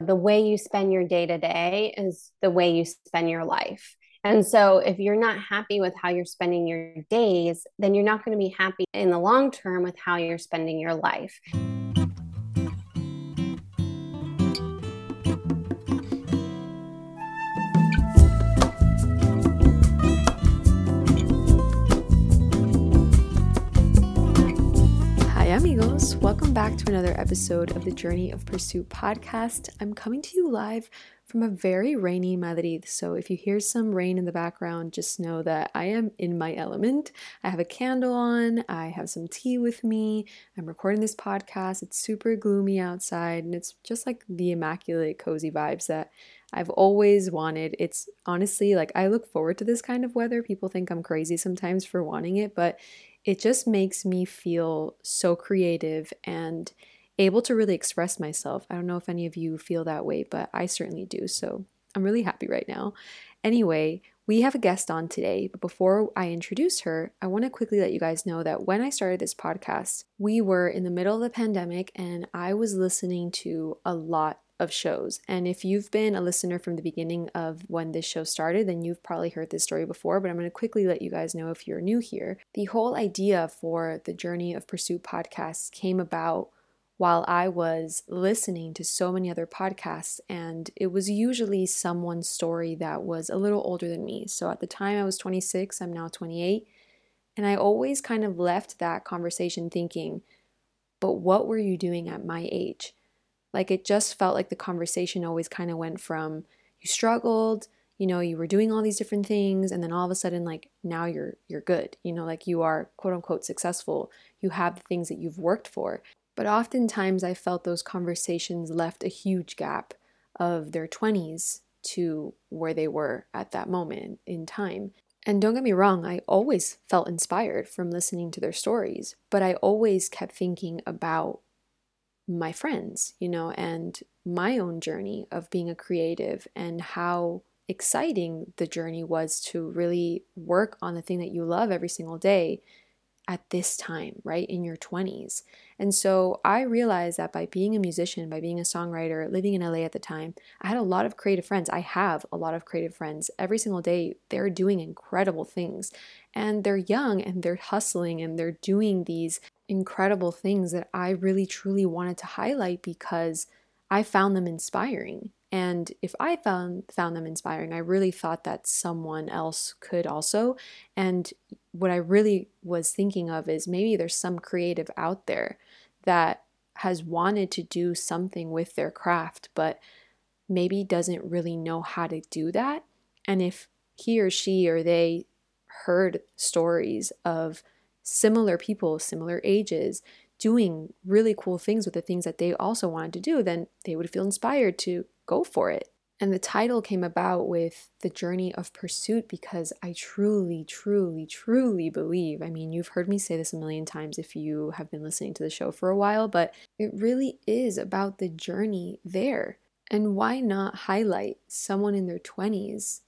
the way you spend your day to day is the way you spend your life. And so, if you're not happy with how you're spending your days, then you're not going to be happy in the long term with how you're spending your life. Amigos. Welcome back to another episode of the Journey of Pursuit podcast. I'm coming to you live from a very rainy Madrid. So if you hear some rain in the background, just know that I am in my element. I have a candle on, I have some tea with me. I'm recording this podcast. It's super gloomy outside, and it's just like the immaculate, cozy vibes that I've always wanted. It's honestly like I look forward to this kind of weather. People think I'm crazy sometimes for wanting it, but it just makes me feel so creative and able to really express myself. I don't know if any of you feel that way, but I certainly do. So I'm really happy right now. Anyway, we have a guest on today, but before I introduce her, I want to quickly let you guys know that when I started this podcast, we were in the middle of the pandemic and I was listening to a lot of shows. And if you've been a listener from the beginning of when this show started, then you've probably heard this story before, but I'm going to quickly let you guys know if you're new here. The whole idea for the Journey of Pursuit podcast came about while I was listening to so many other podcasts, and it was usually someone's story that was a little older than me. So at the time I was 26, I'm now 28. And I always kind of left that conversation thinking, but what were you doing at my age? Like it just felt like the conversation always kind of went from you struggled, you know, you were doing all these different things and then all of a sudden like now you're you're good. You know, like you are quote unquote successful. You have the things that you've worked for. But oftentimes I felt those conversations left a huge gap of their 20s to where they were at that moment in time. And don't get me wrong, I always felt inspired from listening to their stories, but I always kept thinking about my friends, you know, and my own journey of being a creative and how exciting the journey was to really work on the thing that you love every single day at this time, right? In your 20s. And so I realized that by being a musician, by being a songwriter, living in LA at the time, I had a lot of creative friends. I have a lot of creative friends. Every single day, they're doing incredible things. And they're young and they're hustling and they're doing these incredible things that I really truly wanted to highlight because I found them inspiring. And if I found found them inspiring, I really thought that someone else could also. And what I really was thinking of is maybe there's some creative out there that has wanted to do something with their craft, but maybe doesn't really know how to do that. And if he or she or they heard stories of similar people, similar ages, doing really cool things with the things that they also wanted to do, then they would feel inspired to go for it. And the title came about with the journey of pursuit because I truly, truly, truly believe. I mean, you've heard me say this a million times if you have been listening to the show for a while, but it really is about the journey there. And why not highlight someone in their 20s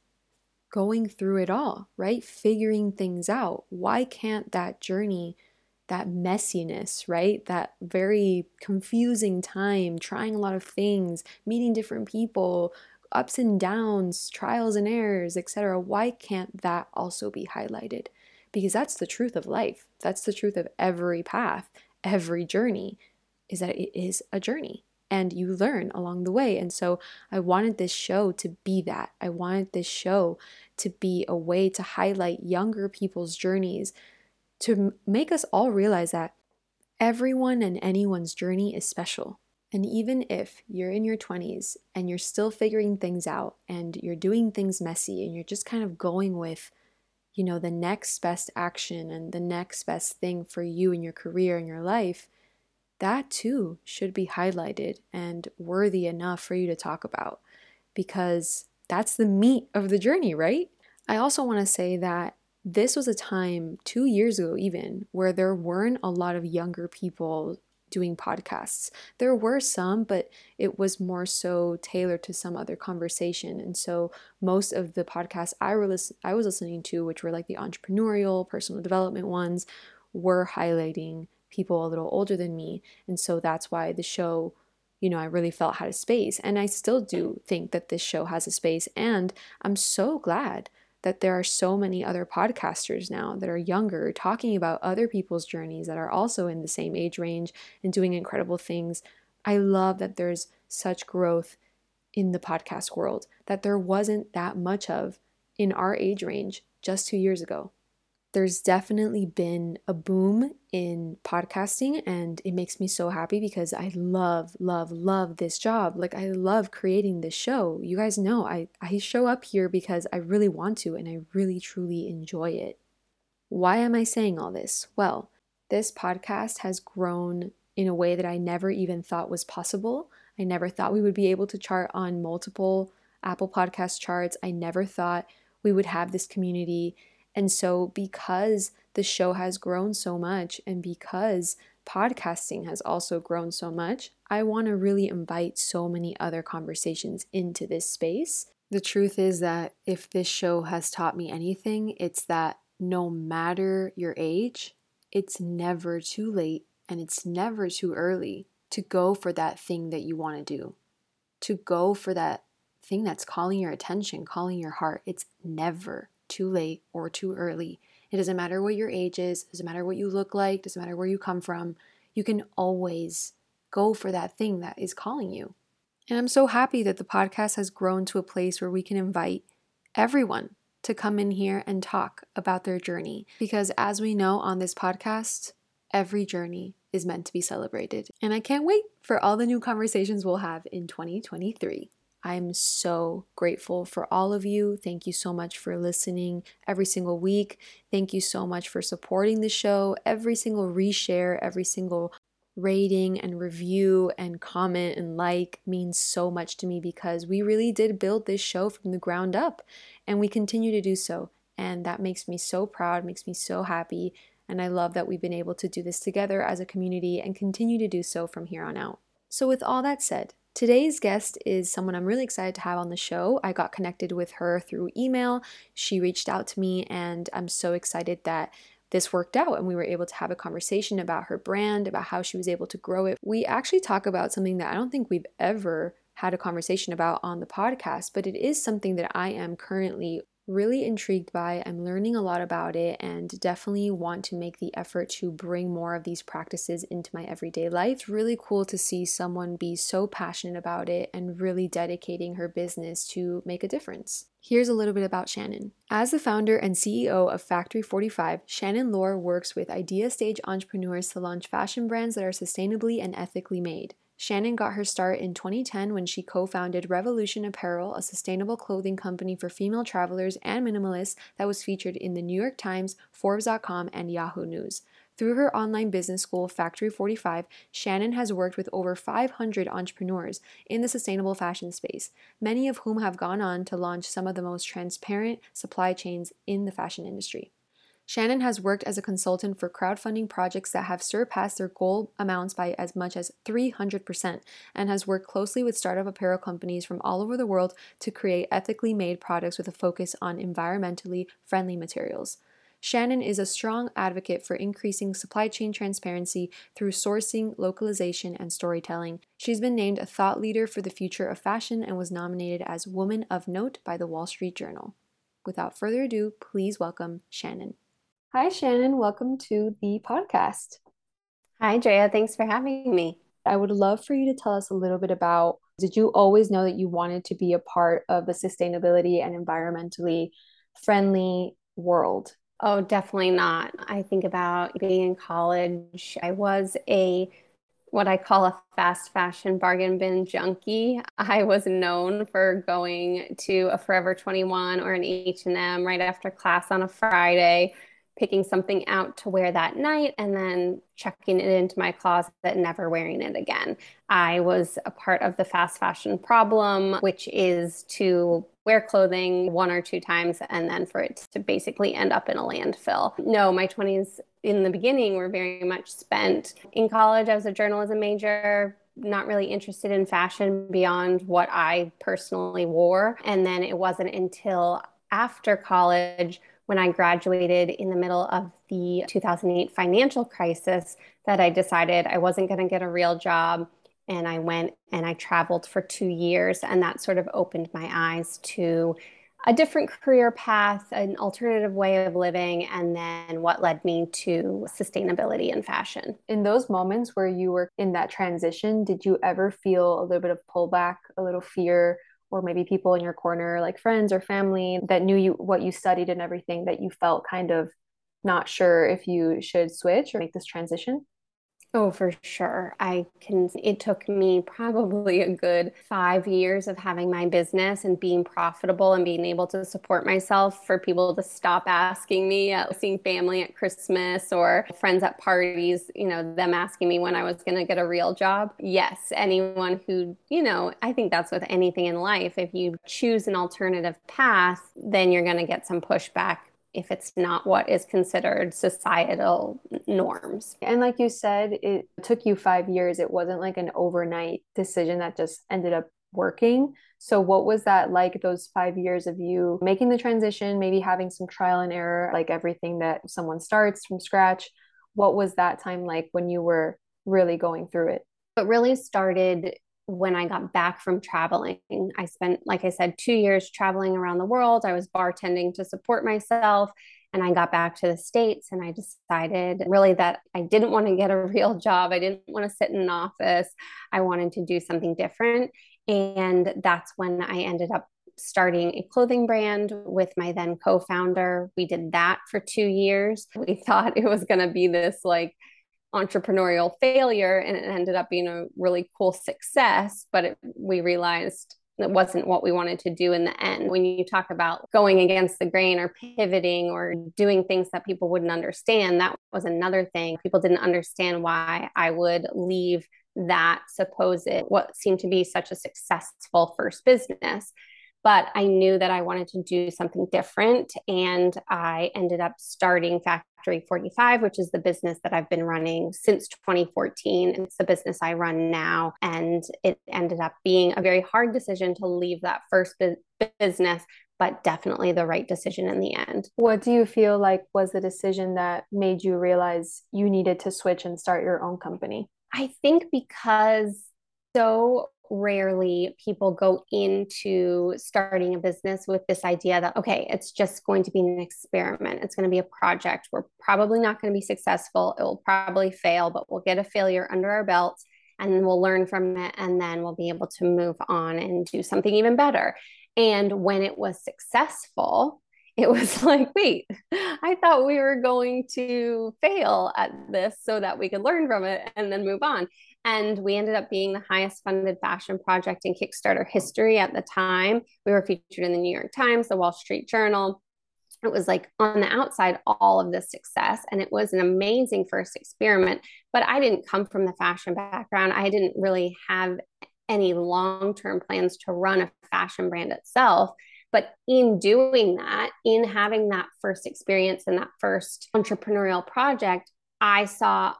going through it all, right? Figuring things out. Why can't that journey, that messiness, right? That very confusing time, trying a lot of things, meeting different people, ups and downs, trials and errors, etc. Why can't that also be highlighted? Because that's the truth of life. That's the truth of every path, every journey, is that it is a journey and you learn along the way. And so I wanted this show to be that. I wanted this show to be a way to highlight younger people's journeys, to make us all realize that everyone and anyone's journey is special. And even if you're in your 20s and you're still figuring things out and you're doing things messy and you're just kind of going with, you know, the next best action and the next best thing for you in your career and your life, that too should be highlighted and worthy enough for you to talk about because that's the meat of the journey, right? I also want to say that this was a time two years ago, even where there weren't a lot of younger people doing podcasts. There were some, but it was more so tailored to some other conversation. And so most of the podcasts I, were I was listening to, which were like the entrepreneurial, personal development ones, were highlighting people a little older than me. And so that's why the show you know, I really felt had a space. And I still do think that this show has a space. And I'm so glad that there are so many other podcasters now that are younger talking about other people's journeys that are also in the same age range and doing incredible things. I love that there's such growth in the podcast world that there wasn't that much of in our age range just two years ago there's definitely been a boom in podcasting and it makes me so happy because I love love love this job. Like I love creating this show. You guys know I I show up here because I really want to and I really truly enjoy it. Why am I saying all this? Well, this podcast has grown in a way that I never even thought was possible. I never thought we would be able to chart on multiple Apple Podcast charts. I never thought we would have this community and so, because the show has grown so much and because podcasting has also grown so much, I want to really invite so many other conversations into this space. The truth is that if this show has taught me anything, it's that no matter your age, it's never too late and it's never too early to go for that thing that you want to do, to go for that thing that's calling your attention, calling your heart. It's never too late or too early. It doesn't matter what your age is, it doesn't matter what you look like, doesn't matter where you come from. You can always go for that thing that is calling you. And I'm so happy that the podcast has grown to a place where we can invite everyone to come in here and talk about their journey. Because as we know on this podcast, every journey is meant to be celebrated. And I can't wait for all the new conversations we'll have in 2023. I'm so grateful for all of you. Thank you so much for listening every single week. Thank you so much for supporting the show. Every single reshare, every single rating and review and comment and like means so much to me because we really did build this show from the ground up and we continue to do so. And that makes me so proud, makes me so happy. And I love that we've been able to do this together as a community and continue to do so from here on out. So, with all that said, Today's guest is someone I'm really excited to have on the show. I got connected with her through email. She reached out to me, and I'm so excited that this worked out and we were able to have a conversation about her brand, about how she was able to grow it. We actually talk about something that I don't think we've ever had a conversation about on the podcast, but it is something that I am currently really intrigued by. I'm learning a lot about it and definitely want to make the effort to bring more of these practices into my everyday life. It's really cool to see someone be so passionate about it and really dedicating her business to make a difference. Here's a little bit about Shannon. As the founder and CEO of Factory 45, Shannon Lohr works with idea stage entrepreneurs to launch fashion brands that are sustainably and ethically made. Shannon got her start in 2010 when she co founded Revolution Apparel, a sustainable clothing company for female travelers and minimalists that was featured in the New York Times, Forbes.com, and Yahoo News. Through her online business school, Factory 45, Shannon has worked with over 500 entrepreneurs in the sustainable fashion space, many of whom have gone on to launch some of the most transparent supply chains in the fashion industry. Shannon has worked as a consultant for crowdfunding projects that have surpassed their goal amounts by as much as 300% and has worked closely with startup apparel companies from all over the world to create ethically made products with a focus on environmentally friendly materials. Shannon is a strong advocate for increasing supply chain transparency through sourcing, localization, and storytelling. She's been named a thought leader for the future of fashion and was nominated as Woman of Note by the Wall Street Journal. Without further ado, please welcome Shannon. Hi, Shannon. Welcome to the podcast. Hi, Drea. Thanks for having me. I would love for you to tell us a little bit about did you always know that you wanted to be a part of the sustainability and environmentally friendly world? Oh, definitely not. I think about being in college. I was a what I call a fast fashion bargain bin junkie. I was known for going to a Forever 21 or an H&M right after class on a Friday picking something out to wear that night and then checking it into my closet and never wearing it again. I was a part of the fast fashion problem, which is to wear clothing one or two times and then for it to basically end up in a landfill. No, my 20s in the beginning were very much spent in college. I was a journalism major, not really interested in fashion beyond what I personally wore. And then it wasn't until after college when I graduated in the middle of the 2008 financial crisis that I decided I wasn't going to get a real job and I went and I traveled for two years. And that sort of opened my eyes to a different career path, an alternative way of living, and then what led me to sustainability and fashion. In those moments where you were in that transition, did you ever feel a little bit of pullback, a little fear, or maybe people in your corner, like friends or family that knew you what you studied and everything that you felt kind of not sure if you should switch or make this transition? Oh, for sure. I can, it took me probably a good five years of having my business and being profitable and being able to support myself for people to stop asking me, uh, seeing family at Christmas or friends at parties, you know, them asking me when I was going to get a real job. Yes, anyone who, you know, I think that's with anything in life. If you choose an alternative path, then you're going to get some pushback if it's not what is considered societal norms. And like you said, it took you five years. It wasn't like an overnight decision that just ended up working. So, what was that like, those five years of you making the transition, maybe having some trial and error, like everything that someone starts from scratch? What was that time like when you were really going through it? It really started when I got back from traveling. I spent, like I said, two years traveling around the world. I was bartending to support myself. And I got back to the States and I decided really that I didn't want to get a real job. I didn't want to sit in an office. I wanted to do something different. And that's when I ended up starting a clothing brand with my then co founder. We did that for two years. We thought it was going to be this like entrepreneurial failure and it ended up being a really cool success but it, we realized it wasn't what we wanted to do in the end. When you talk about going against the grain or pivoting or doing things that people wouldn't understand that was another thing. People didn't understand why i would leave that supposed what seemed to be such a successful first business but I knew that I wanted to do something different. And I ended up starting Factory 45, which is the business that I've been running since 2014. It's the business I run now. And it ended up being a very hard decision to leave that first bu- business but definitely the right decision in the end. What do you feel like was the decision that made you realize you needed to switch and start your own company? I think because so rarely people go into starting a business with this idea that, okay, it's just going to be an experiment. It's going to be a project. We're probably not going to be successful. It will probably fail, but we'll get a failure under our belt and we'll learn from it. And then we'll be able to move on and do something even better. And when it was successful, it was like, wait, I thought we were going to fail at this so that we could learn from it and then move on. And we ended up being the highest funded fashion project in Kickstarter history at the time. We were featured in the New York Times, the Wall Street Journal. It was like on the outside, all of this success. And it was an amazing first experiment. But I didn't come from the fashion background. I didn't really have any long term plans to run a fashion brand itself. But in doing that, in having that first experience and that first entrepreneurial project, I saw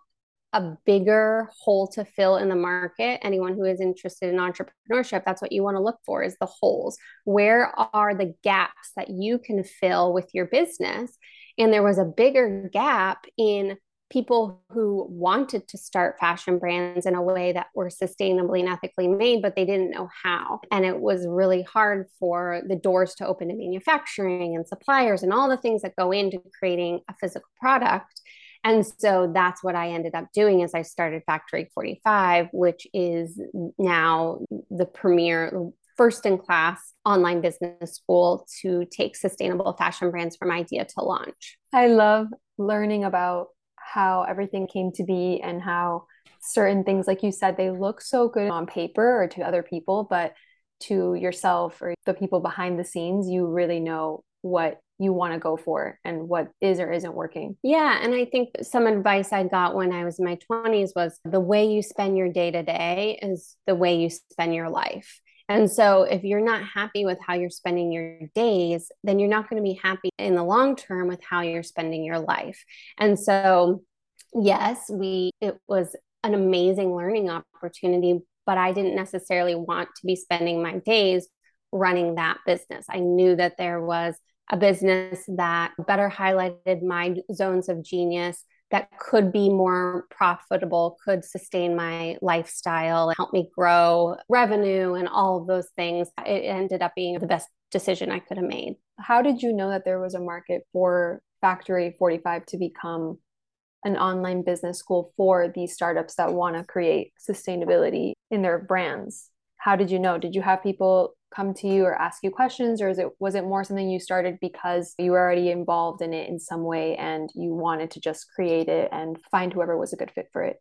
a bigger hole to fill in the market. Anyone who is interested in entrepreneurship that's what you want to look for is the holes. Where are the gaps that you can fill with your business? And there was a bigger gap in people who wanted to start fashion brands in a way that were sustainably and ethically made but they didn't know how. And it was really hard for the doors to open to manufacturing and suppliers and all the things that go into creating a physical product and so that's what I ended up doing is I started Factory 45, which is now the premier first in class online business school to take sustainable fashion brands from idea to launch. I love learning about how everything came to be and how certain things like you said they look so good on paper or to other people but to yourself or the people behind the scenes you really know what you want to go for and what is or isn't working. Yeah. And I think some advice I got when I was in my 20s was the way you spend your day to day is the way you spend your life. And so if you're not happy with how you're spending your days, then you're not going to be happy in the long term with how you're spending your life. And so, yes, we, it was an amazing learning opportunity, but I didn't necessarily want to be spending my days running that business. I knew that there was a business that better highlighted my zones of genius, that could be more profitable, could sustain my lifestyle, help me grow revenue and all of those things. It ended up being the best decision I could have made. How did you know that there was a market for Factory 45 to become an online business school for these startups that want to create sustainability in their brands? How did you know? Did you have people come to you or ask you questions or is it was it more something you started because you were already involved in it in some way and you wanted to just create it and find whoever was a good fit for it?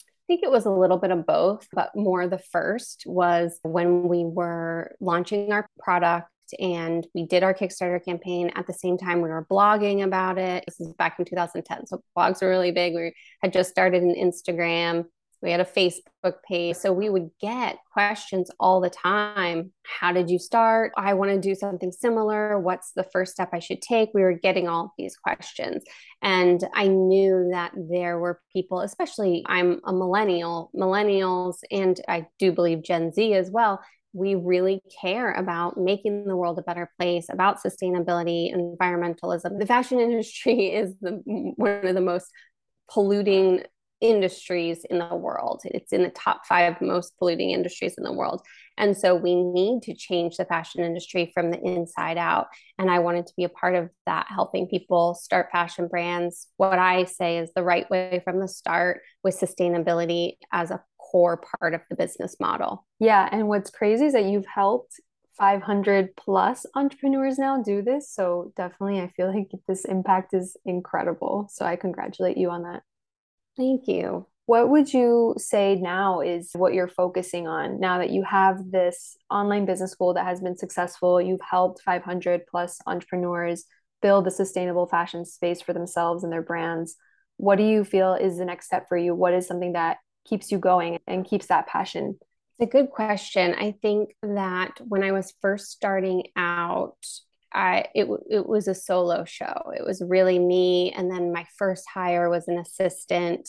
I think it was a little bit of both, but more the first was when we were launching our product and we did our Kickstarter campaign at the same time we were blogging about it. This is back in 2010. So blogs were really big. We had just started an Instagram. We had a Facebook page. So we would get questions all the time. How did you start? I want to do something similar. What's the first step I should take? We were getting all these questions. And I knew that there were people, especially I'm a millennial, millennials, and I do believe Gen Z as well we really care about making the world a better place, about sustainability, environmentalism. The fashion industry is the, one of the most polluting industries in the world. It's in the top five most polluting industries in the world. And so we need to change the fashion industry from the inside out. And I wanted to be a part of that, helping people start fashion brands. What I say is the right way from the start with sustainability as a core part of the business model. Yeah. And what's crazy is that you've helped 500 plus entrepreneurs now do this. So definitely, I feel like this impact is incredible. So I congratulate you on that. Thank you. What would you say now is what you're focusing on now that you have this online business school that has been successful? You've helped 500 plus entrepreneurs build a sustainable fashion space for themselves and their brands. What do you feel is the next step for you? What is something that keeps you going and keeps that passion? It's a good question. I think that when I was first starting out, I it it was a solo show. It was really me, and then my first hire was an assistant,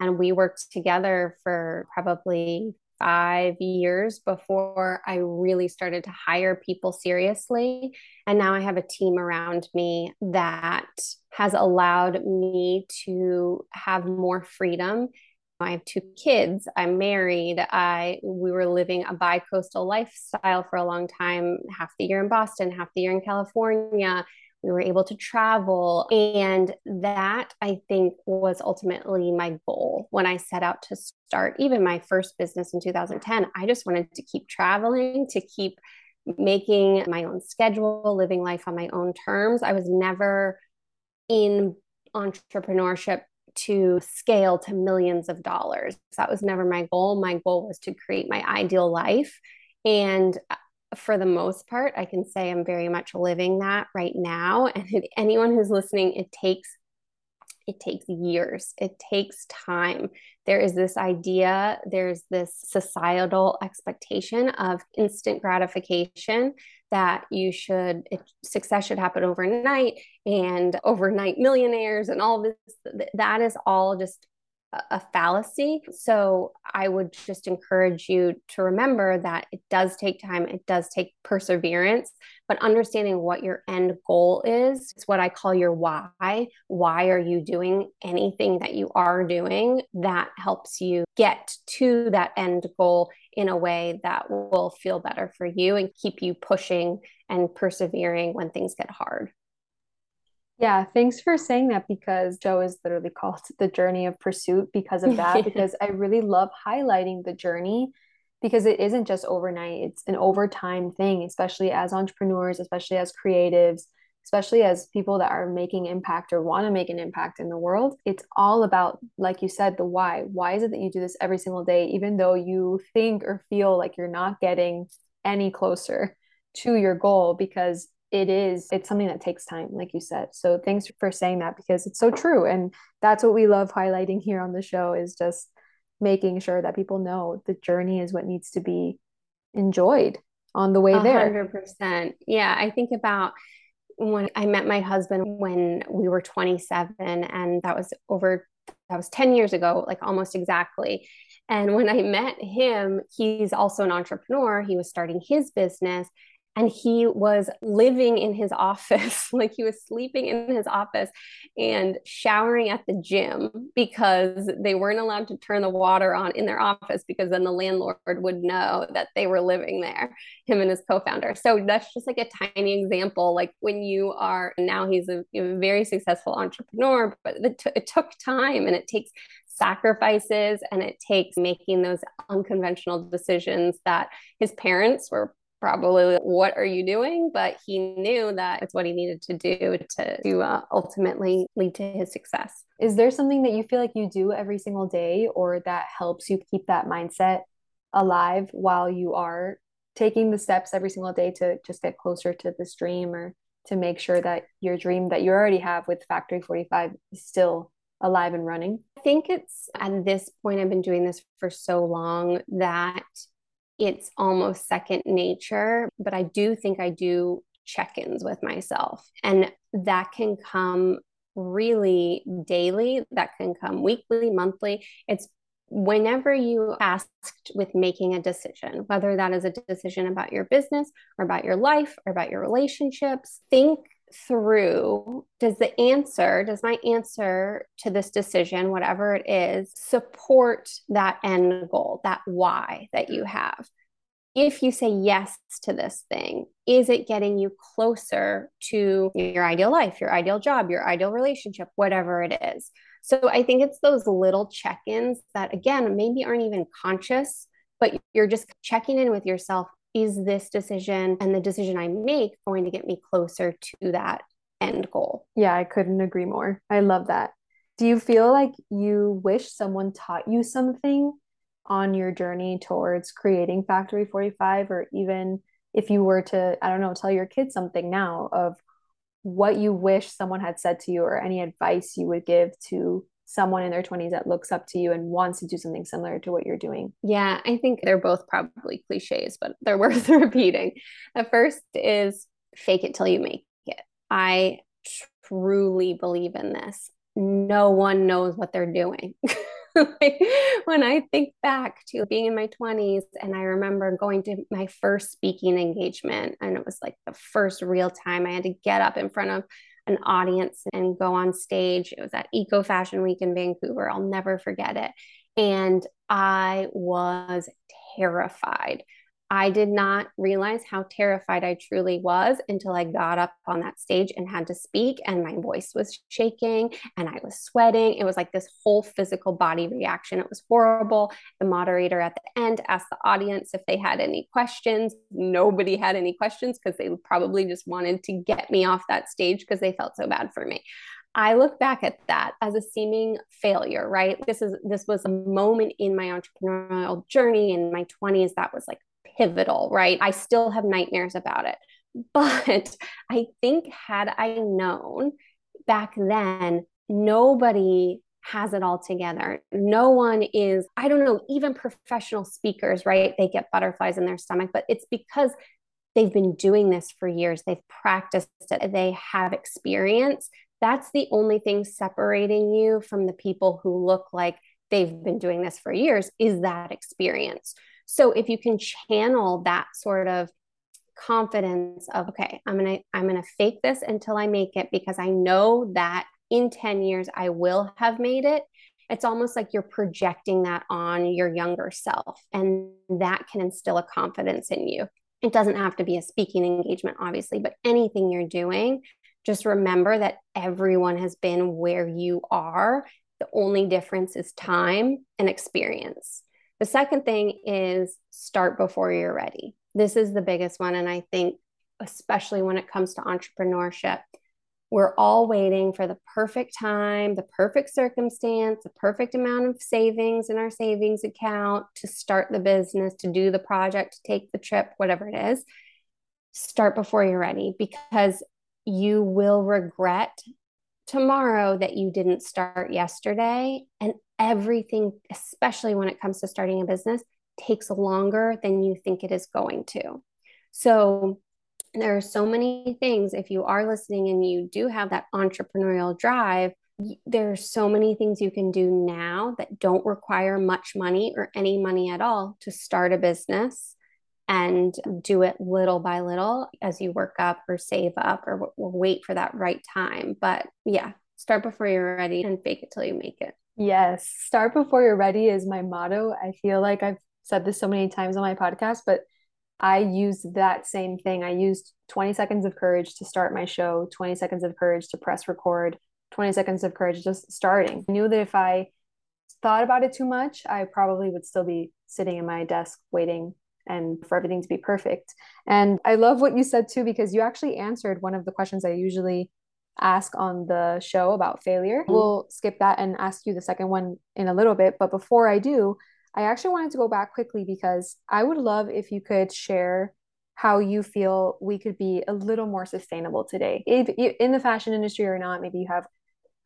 and we worked together for probably five years before I really started to hire people seriously. And now I have a team around me that has allowed me to have more freedom I have two kids. I'm married. I we were living a bi-coastal lifestyle for a long time, half the year in Boston, half the year in California. We were able to travel. And that I think was ultimately my goal when I set out to start even my first business in 2010. I just wanted to keep traveling, to keep making my own schedule, living life on my own terms. I was never in entrepreneurship to scale to millions of dollars. That was never my goal. My goal was to create my ideal life. And uh, for the most part, I can say I'm very much living that right now. And anyone who's listening, it takes it takes years it takes time there is this idea there's this societal expectation of instant gratification that you should success should happen overnight and overnight millionaires and all this that is all just a fallacy. So I would just encourage you to remember that it does take time, it does take perseverance, but understanding what your end goal is, it's what I call your why. Why are you doing anything that you are doing that helps you get to that end goal in a way that will feel better for you and keep you pushing and persevering when things get hard. Yeah, thanks for saying that because Joe is literally called the journey of pursuit because of that. because I really love highlighting the journey because it isn't just overnight, it's an overtime thing, especially as entrepreneurs, especially as creatives, especially as people that are making impact or want to make an impact in the world. It's all about, like you said, the why. Why is it that you do this every single day, even though you think or feel like you're not getting any closer to your goal? Because it is it's something that takes time like you said so thanks for saying that because it's so true and that's what we love highlighting here on the show is just making sure that people know the journey is what needs to be enjoyed on the way 100%. there. 100% yeah i think about when i met my husband when we were 27 and that was over that was 10 years ago like almost exactly. And when i met him he's also an entrepreneur. He was starting his business and he was living in his office like he was sleeping in his office and showering at the gym because they weren't allowed to turn the water on in their office because then the landlord would know that they were living there him and his co-founder. So that's just like a tiny example like when you are now he's a, a very successful entrepreneur but it, t- it took time and it takes sacrifices and it takes making those unconventional decisions that his parents were probably what are you doing? But he knew that it's what he needed to do to, to uh, ultimately lead to his success. Is there something that you feel like you do every single day or that helps you keep that mindset alive while you are taking the steps every single day to just get closer to this dream or to make sure that your dream that you already have with factory 45 is still alive and running? I think it's at this point i've been doing this for so long that it's almost second nature, but I do think I do check ins with myself. And that can come really daily, that can come weekly, monthly. It's whenever you asked with making a decision, whether that is a decision about your business or about your life or about your relationships, think through does the answer, does my answer to this decision, whatever it is, support that end goal, that why that you have? If you say yes to this thing, is it getting you closer to your ideal life, your ideal job, your ideal relationship, whatever it is? So I think it's those little check ins that, again, maybe aren't even conscious, but you're just checking in with yourself is this decision and the decision I make going to get me closer to that end goal? Yeah, I couldn't agree more. I love that. Do you feel like you wish someone taught you something on your journey towards creating Factory 45 or even if you were to, I don't know, tell your kids something now of what you wish someone had said to you or any advice you would give to someone in their 20s that looks up to you and wants to do something similar to what you're doing? Yeah, I think they're both probably cliches, but they're worth repeating. The first is fake it till you make it. I truly believe in this. No one knows what they're doing. when I think back to being in my 20s, and I remember going to my first speaking engagement, and it was like the first real time I had to get up in front of an audience and go on stage. It was at Eco Fashion Week in Vancouver. I'll never forget it. And I was terrified. I did not realize how terrified I truly was until I got up on that stage and had to speak, and my voice was shaking and I was sweating. It was like this whole physical body reaction. It was horrible. The moderator at the end asked the audience if they had any questions. Nobody had any questions because they probably just wanted to get me off that stage because they felt so bad for me. I look back at that as a seeming failure, right? This is this was a moment in my entrepreneurial journey in my 20s that was like pivotal, right? I still have nightmares about it. But I think, had I known back then, nobody has it all together. No one is, I don't know, even professional speakers, right? They get butterflies in their stomach, but it's because they've been doing this for years. They've practiced it, they have experience. That's the only thing separating you from the people who look like they've been doing this for years is that experience. So if you can channel that sort of confidence of okay, I'm to I'm to fake this until I make it because I know that in 10 years I will have made it. It's almost like you're projecting that on your younger self and that can instill a confidence in you. It doesn't have to be a speaking engagement obviously, but anything you're doing just remember that everyone has been where you are. The only difference is time and experience. The second thing is start before you're ready. This is the biggest one. And I think, especially when it comes to entrepreneurship, we're all waiting for the perfect time, the perfect circumstance, the perfect amount of savings in our savings account to start the business, to do the project, to take the trip, whatever it is. Start before you're ready because you will regret tomorrow that you didn't start yesterday. And everything, especially when it comes to starting a business, takes longer than you think it is going to. So, there are so many things. If you are listening and you do have that entrepreneurial drive, there are so many things you can do now that don't require much money or any money at all to start a business and do it little by little as you work up or save up or, or wait for that right time. But yeah, start before you're ready and fake it till you make it. Yes, start before you're ready is my motto. I feel like I've said this so many times on my podcast, but I use that same thing. I used 20 seconds of courage to start my show, 20 seconds of courage to press record, 20 seconds of courage just starting. I knew that if I thought about it too much, I probably would still be sitting in my desk waiting and for everything to be perfect. And I love what you said too, because you actually answered one of the questions I usually ask on the show about failure. Mm-hmm. We'll skip that and ask you the second one in a little bit. But before I do, I actually wanted to go back quickly because I would love if you could share how you feel we could be a little more sustainable today. If in the fashion industry or not, maybe you have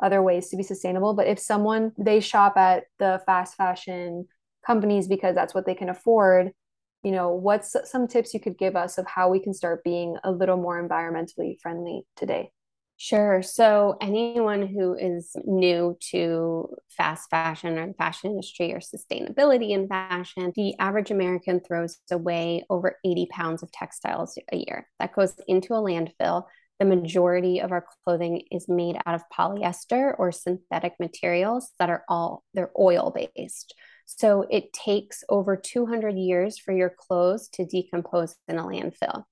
other ways to be sustainable, but if someone they shop at the fast fashion companies because that's what they can afford, you know, what's some tips you could give us of how we can start being a little more environmentally friendly today? Sure. So, anyone who is new to fast fashion or the fashion industry or sustainability in fashion, the average American throws away over 80 pounds of textiles a year. That goes into a landfill. The majority of our clothing is made out of polyester or synthetic materials that are all they're oil based. So it takes over 200 years for your clothes to decompose in a landfill.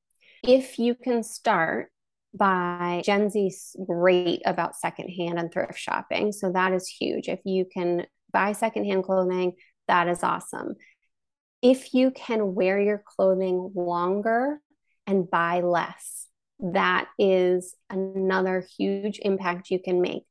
If you can start by Gen Z's great about secondhand and thrift shopping. So that is huge. If you can buy secondhand clothing, that is awesome. If you can wear your clothing longer and buy less, that is another huge impact you can make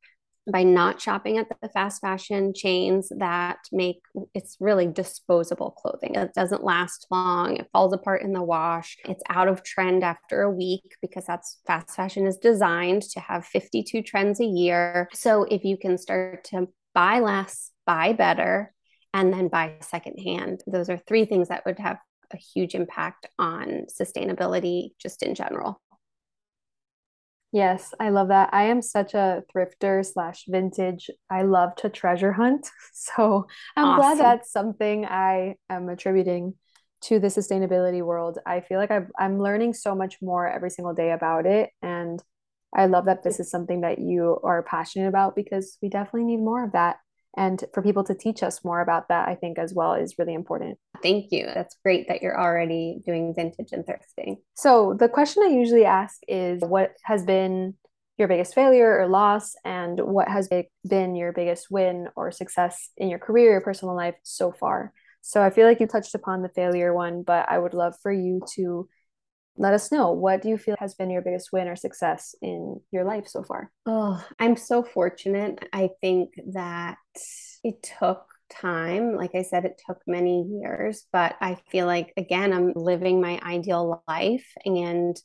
by not shopping at the fast fashion chains that make it's really disposable clothing. It doesn't last long. It falls apart in the wash. It's out of trend after a week because that's fast fashion is designed to have 52 trends a year. So if you can start to buy less, buy better, and then buy secondhand, those are three things that would have a huge impact on sustainability just in general. Yes, I love that. I am such a thrifter slash vintage. I love to treasure hunt. So I'm awesome. glad that's something I am attributing to the sustainability world. I feel like I've, I'm learning so much more every single day about it. And I love that this is something that you are passionate about because we definitely need more of that and for people to teach us more about that i think as well is really important. Thank you. That's great that you're already doing vintage and thrifting. So the question i usually ask is what has been your biggest failure or loss? And what has been your biggest win or success in your career or personal life so far? So i feel like you touched upon the failure one but i would love for you to let us know. What do you feel has been your biggest win or success in your life so far? Oh i'm so fortunate. I think that it took time. Like i said it took many years but i feel like again i'm living my ideal life. And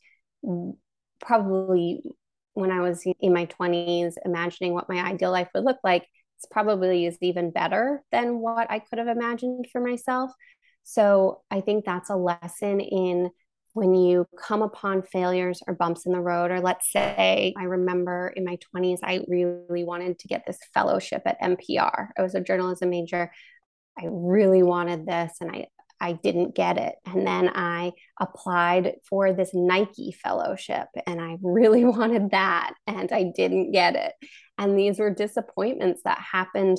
probably when i was in my 20s imagining what my ideal life would look like it's probably is even better than what i could have imagined for myself. So i think that's a lesson in when you come upon failures or bumps in the road, or let's say I remember in my 20s, I really wanted to get this fellowship at NPR. I was a journalism major. I really wanted this and I, I didn't get it. And then I applied for this Nike fellowship and I really wanted that and I didn't get it. And these were disappointments that happened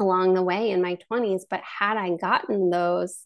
along the way in my 20s. But had I gotten those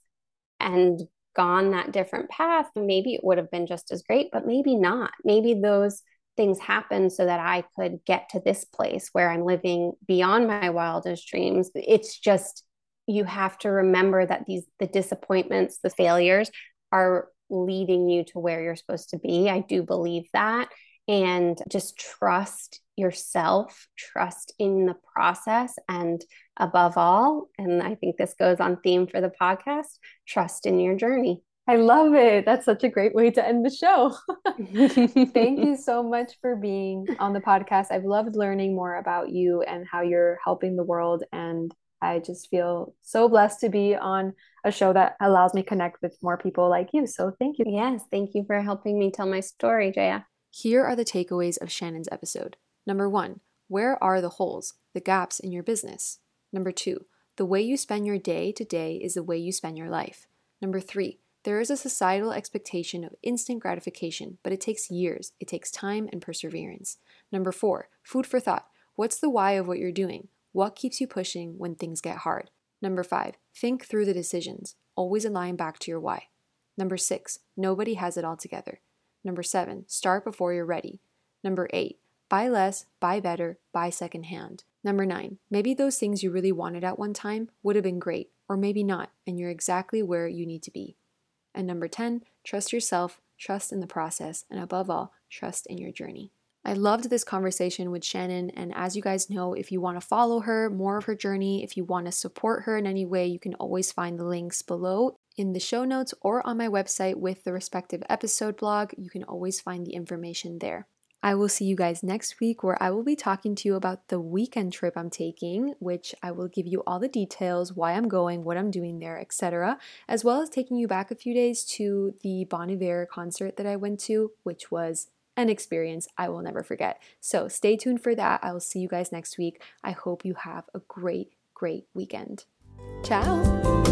and gone that different path, maybe it would have been just as great, but maybe not. Maybe those things happened so that I could get to this place where I'm living beyond my wildest dreams. It's just you have to remember that these the disappointments, the failures are leading you to where you're supposed to be. I do believe that and just trust yourself, trust in the process, and above all, and I think this goes on theme for the podcast, trust in your journey. I love it. That's such a great way to end the show. Thank you so much for being on the podcast. I've loved learning more about you and how you're helping the world. And I just feel so blessed to be on a show that allows me connect with more people like you. So thank you. Yes, thank you for helping me tell my story, Jaya. Here are the takeaways of Shannon's episode. Number one, where are the holes, the gaps in your business? Number two, the way you spend your day to day is the way you spend your life. Number three, There is a societal expectation of instant gratification, but it takes years. It takes time and perseverance. Number four, food for thought. What's the why of what you're doing? What keeps you pushing when things get hard? Number five, think through the decisions. Always align back to your why. Number six, nobody has it all together. Number seven, start before you're ready. Number eight, buy less, buy better, buy secondhand. Number nine, maybe those things you really wanted at one time would have been great, or maybe not, and you're exactly where you need to be. And number 10, trust yourself, trust in the process, and above all, trust in your journey. I loved this conversation with Shannon, and as you guys know, if you want to follow her, more of her journey, if you want to support her in any way, you can always find the links below in the show notes or on my website with the respective episode blog. You can always find the information there. I will see you guys next week where I will be talking to you about the weekend trip I'm taking, which I will give you all the details, why I'm going, what I'm doing there, etc., as well as taking you back a few days to the Bon Iver concert that I went to, which was an experience I will never forget. So stay tuned for that. I will see you guys next week. I hope you have a great, great weekend. Ciao.